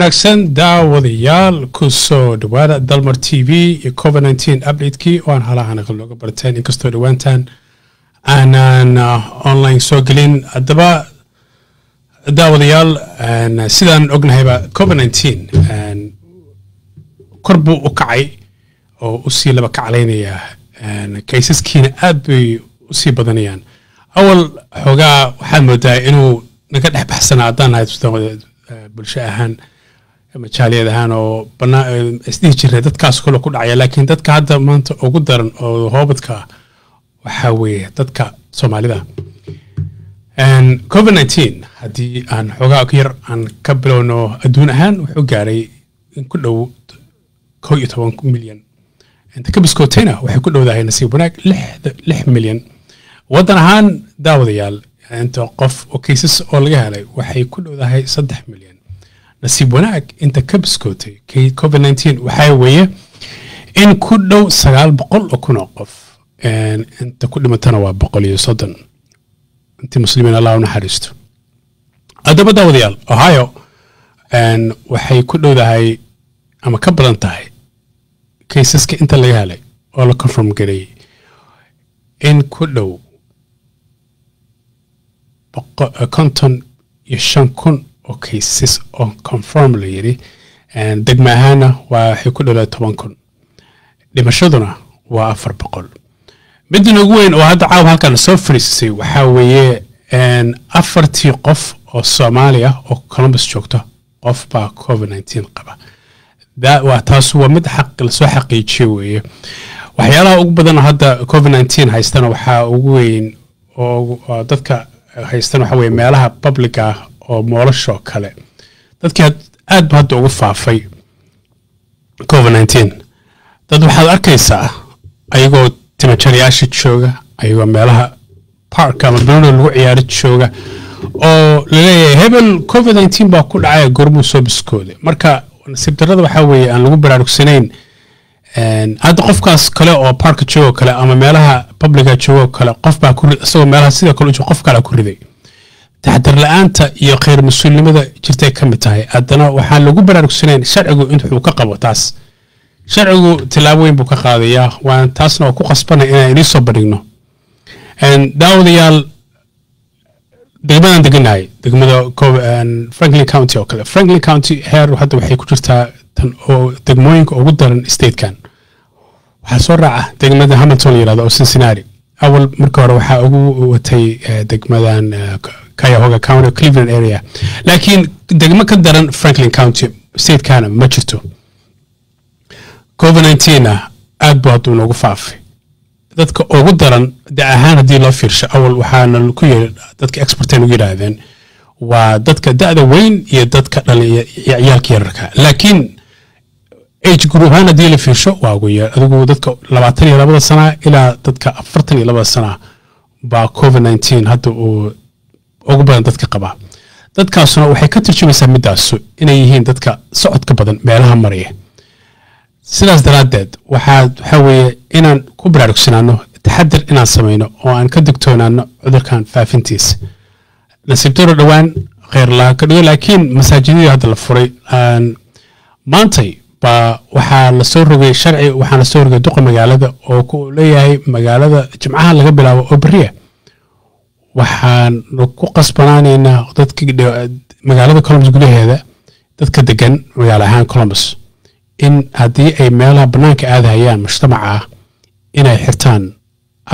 wanaagsan daawadayaal ku soo dhawaada dalmar t v iyo covid nteen updatekii oo aan halahanaqal looga barteen. Inkastoo dhowaantan aanan online soo gelin haddaba daawadayaal sidaan ognahayba covid kor buu u kacay oo u sii laba kaclaynayaa kaysaskiina aad bay u sii badanayaan. Awal xoogaa waxaad moodaa inuu naga dhex baxsanaa haddaan nahay bulsho ahaan majaaliyad ahaan oo isdhihi jiray dadkaas kale ku dhacaya. Laakiin dadka hadda maanta ugu daran oo hoobadka waxaa weeye dadka soomaalida. Covid nteen haddii aan xoogaa yar aan ka bilowno adduun ahaan wuxuu gaaray ku dhow ko iyo toban milyan. Inta biskootayna waxay ku dhowdahay nasiib wanaag lix milyan. Waddan ahaan daawadayaal inta qof oo kaysas oo laga helay waxay ku dhowdahay saddex milyan nasiib wanaag inta ka biskootay covid nteen waxaa weeye in ku dhow sagaal boqol oo kun oo qof inta ku dhimatana waa boqol iyo soddon. Intii muslimiin allah u naxariisto haddaba daawadayaal ohio waxay ku dhowdahay ama ka badan tahay kaysaska inta laga helay oo la confirm gareeyey in ku dhow konton iyo shan kun oo kaysas oo confirm la yidhi. Degma ahaana waxay ku dhowdahay toban kun. Dhimashaduna waa afar boqol. Middan ugu weyn oo hadda caawa halkan soo fariisisay waxaa weeye afartii qof oo soomaali ah oo columbus joogto qof baa covid nteen qaba. Taas waa mid la soo xaqiijiye weeye. Waxyaalaha ugu badan hadda covid nteen haystana waxaa ugu weyn oo dadka haystan waxa weye meelaha public oo moolashoo kale. Dadkii aad ba hadda ugu faafay covid nteen dad waxaad arkaysaa ayagoo timajarayaasha jooga ayagoo meelaha park ama belono lagu ciyaaro jooga oo la leeyahay hebel covid nteen baa ku dhacaya gormuu soo biskooday marka nasiib darada waxaa weeye aan lagu baraarugsanayn hadda qofkaas kale oo parka joogoo kale ama meelaha publica joogoo kale qof baa ku isagoo meelaha sidoo kale u qof kalea ku riday taxdar la'aanta iyo khayr mas'uulnimada jirtay ka mid tahay. Haddana waxaan lagu baraarugsanayn sharcigu intuu ka qabo taas. Sharcigu tilaabo weyn buu ka qaadayaa waan taasna waa ku qasbanay inaan inii soo bandhigno. Daawadayaal degmadan deganahay degmada franklin county oo kale. Franklin county heer hadda waxay ku jirtaa tan oo degmooyinka ugu daran statekan. Waxaa soo raaca degmada hamilton la yiraahdo oo cincinnati. Awal marka hore waxaa ugu watay degmadan cuyahoga county cleveland area. Laakiin degmo ka daran franklin county statekana ma jirto covid nteena aad buu hadduu noogu faafay. Dadka ugu daran da ahaan haddii loo fiirsho awal waxaana ku yiri dadka experten ugu yidhaahdeen waa dadka da'da weyn iyo dadka dhalin ciyaalka yararka. Laakiin age group ahaan haddii la fiirsho waa ugu yar. Adigu dadka labaatan iyo labada sana ilaa dadka afartan iyo labada sana baa covid nteen hadda uu ugu badan dadka qabaa dadkaasuna waxay ka turjumaysaa midaasu inay yihiin dadka socodka badan meelaha maraya sidaas daraaddeed waxaa waxaa weeye inaan ku baraarugsanaano taxadir inaan samayno oo aan ka digtoonaano cudurkan faafintiisa nasiib daro dhowaan kheyrlaha ka dhigo laakiin masaajidadii hadda la furay maantay baa waxaa la soo rogay sharci waxaa la soo rogay duqa magaalada oo ku leeyahay magaalada jimcaha laga bilaabo oo beriya waxaanu ku qasbanaanaynaa dadka magaalada columbus gudaheeda dadka degan magaalo ahaan columbus in haddii ay meelaha bannaanka aadahayaan mujtamaca ah inay xirtaan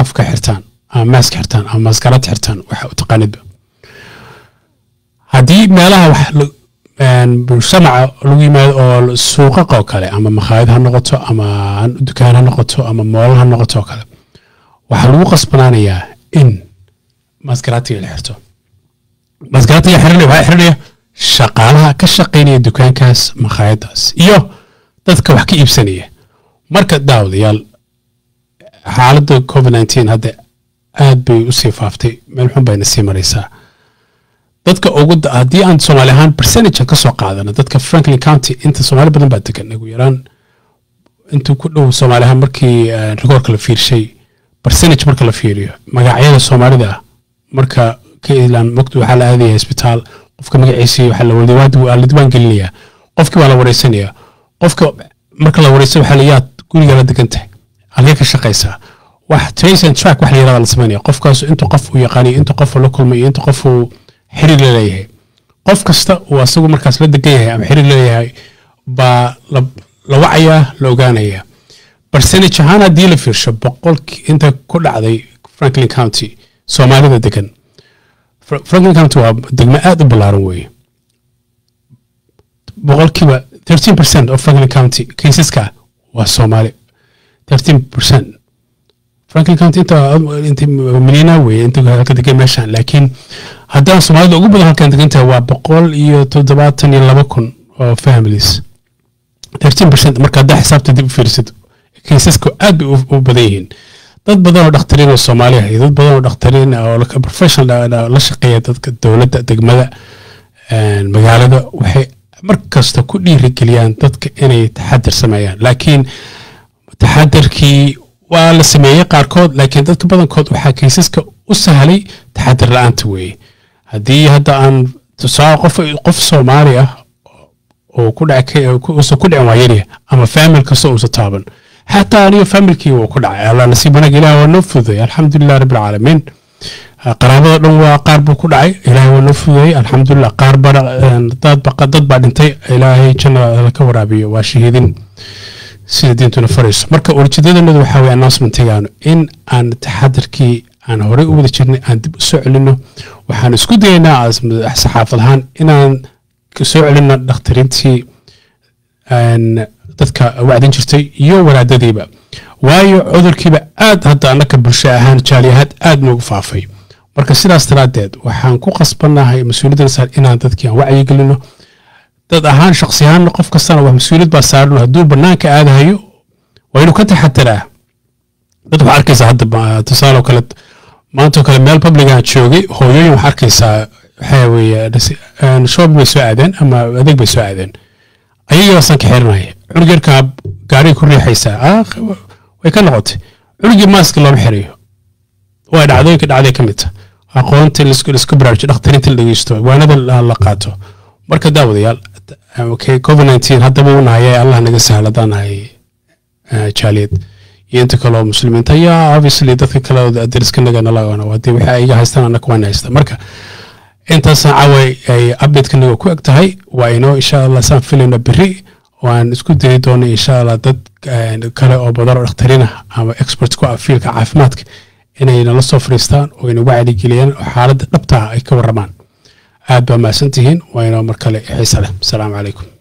afka xirtaan ama maaska xirtaan ama maskarad xirtaan waxa u taqaanidba haddii meelaha mujtamaca lagu yimaado oo suuqaqa oo kale ama makhaayad ha noqoto ama dukaan ha noqoto ama moolal ha noqoto oo kale waxaa lagu qasbanaanayaa in maskaraatiga la xirto. Maskaraatiga xiranaya waxaa xiranaya shaqaalaha ka shaqaynaya dukaankaas makhaayadaas iyo dadka wax ka iibsanaya. Marka daawadayaal xaaladda covid nteen hadda aad bay u sii faaftay. Meel xun bayna sii maraysaa. Dadka ugu haddii aan soomaali ahaan percentage ka soo qaadano dadka franklin county inta soomaali badan baa degan ugu yaraan. Intuu ku dhow soomaali ahaan markii rikoorka la fiirshay percentage marka la fiiriyo magacyada soomaalida marka ka ilaan mogta waxaa la aadaya isbitaal qofka la diwaan gelinayaa. Qofkii waa la wareysanayaa qofka marka la wareysa waxaa layaad guriga la degan tahay halkee ka shaqaysaa? Wax trace and track wax la yirahda la sameynaya. Qofkaas inta qof uu yaqaaniyo inta qof la kulmay inta qof uu xiriir la leeyahay. Qof kasta uu asagu markaas la degan yahay ama xiriir leeyahay baa la wacayaa la ogaanayaa. Percentage ahaan haddii la fiirsho boqolkii inta ku dhacday franklin county soomaalida degan Fra- franklin county waa degmo aad u ballaaran weeye. Boqolkiiba 13 percent of franklin county caseska waa soomaali. 13 percent. Franklin county inta inta milyanaa weeye inta halka degan meeshaan laakiin haddana soomaalida ugu badan halkan degan tahay waa boqol iyo toddobaatan iyo laba kun oo families. 13 percent marka haddaa xisaabta dib u fiirisid kaysaska aad bay u badan yihiin dad badan oo dhakhtariin oo soomaali ah iyo dad badan oo dhakhtariin ah professional ah, la shaqeeya dadka dowladda degmada een, magaalada waxay mar kasta ku dhiirigeliyaan dadka inay taxadir sameeyaan. Laakiin taxadirkii waa la sameeyey qaarkood laakiin dadka badankood waxaa kaysaska u sahlay taxadir la'aanta weeye. Haddii hadda aan tusaale qof qof soomaali ah oo ku dhacay uusan ku dhicin waa yarya ama famil kasta uusan taaban xataa aniga familkii wuu ku dhacay. Alla nasiib wanaag ilaah waa noo fududay alxamdulilah rabbi alcaalamiin qaraabada dhan waa qaar buu ku dhacay. Ilaahay waa noo fududayey alxamdulilah qaar bana ba dad baa dhintay. Ilaahay janna laka waraabiyo. Waa shahiidin. Sida diintuna farayso marka ujeedadanadu waxaa weye announcementgaanu in aan taxadarkii aan horey u wada jirnay aan dib u soo celino waxaan isku dayaynaa saxaafad ahaan inaan soo celino dhakhtariintii dadka wacdin jirtay iyo walaadadiiba waayo cudurkiiba aad hadda annaka bulsho ahaan jaaliyahaad aad noogu faafay. Marka sidaas daraaddeed waxaan ku qasbannahay mas'uuliyaddan saar inaan dadkii aan wacyigelino dad ahaan shaksi ahaan qof kastana wax mas'uuliyad baa saaran hadduu banaanka aadahayo waa inuu ka taxadiraa dad waxaa arkaysaa hadda tusaale kale maanta oo kale meel public aan joogay hooyooyin waxaa arkaysaa waxaa weeye shopping bay soo aadeen ama adeeg bay soo aadeen ayagii baasan ka xiranaya cunug yarkaa gaariga ku riixaysaa ah, way ka noqotay. Cunugii maaska looma xirayo waa dhacdooyinka dhacday ka mid. Ta aqoonta la isku baraarujo dhakhtariinta la dhegeysto waanada la qaato. Marka daawadayaal okay covid 19 haddaba uu nahay allah naga sahla haddaan nahay eh, jaaliyad iyo inta kaleo muslimiinta ya obviously dadka kale dariska naga nala haddii waxa iga haystaan anaka waan haysta marka intaasaan caway ay updateka naga ku eg tahay. Waa inoo insha allah saan filayno beri oo aan isku dayi doono insha allah dad eh, kale oo badan oo ah ama expert ku ah fiilka caafimaadka inay nala soo fariistaan oo ina wacyigeliyaan oo xaaladda dhabta ah ay ka waramaan aad baa mahadsan tihiin. Waa inoo mar kale xiisa leh. Asalaamu calaykum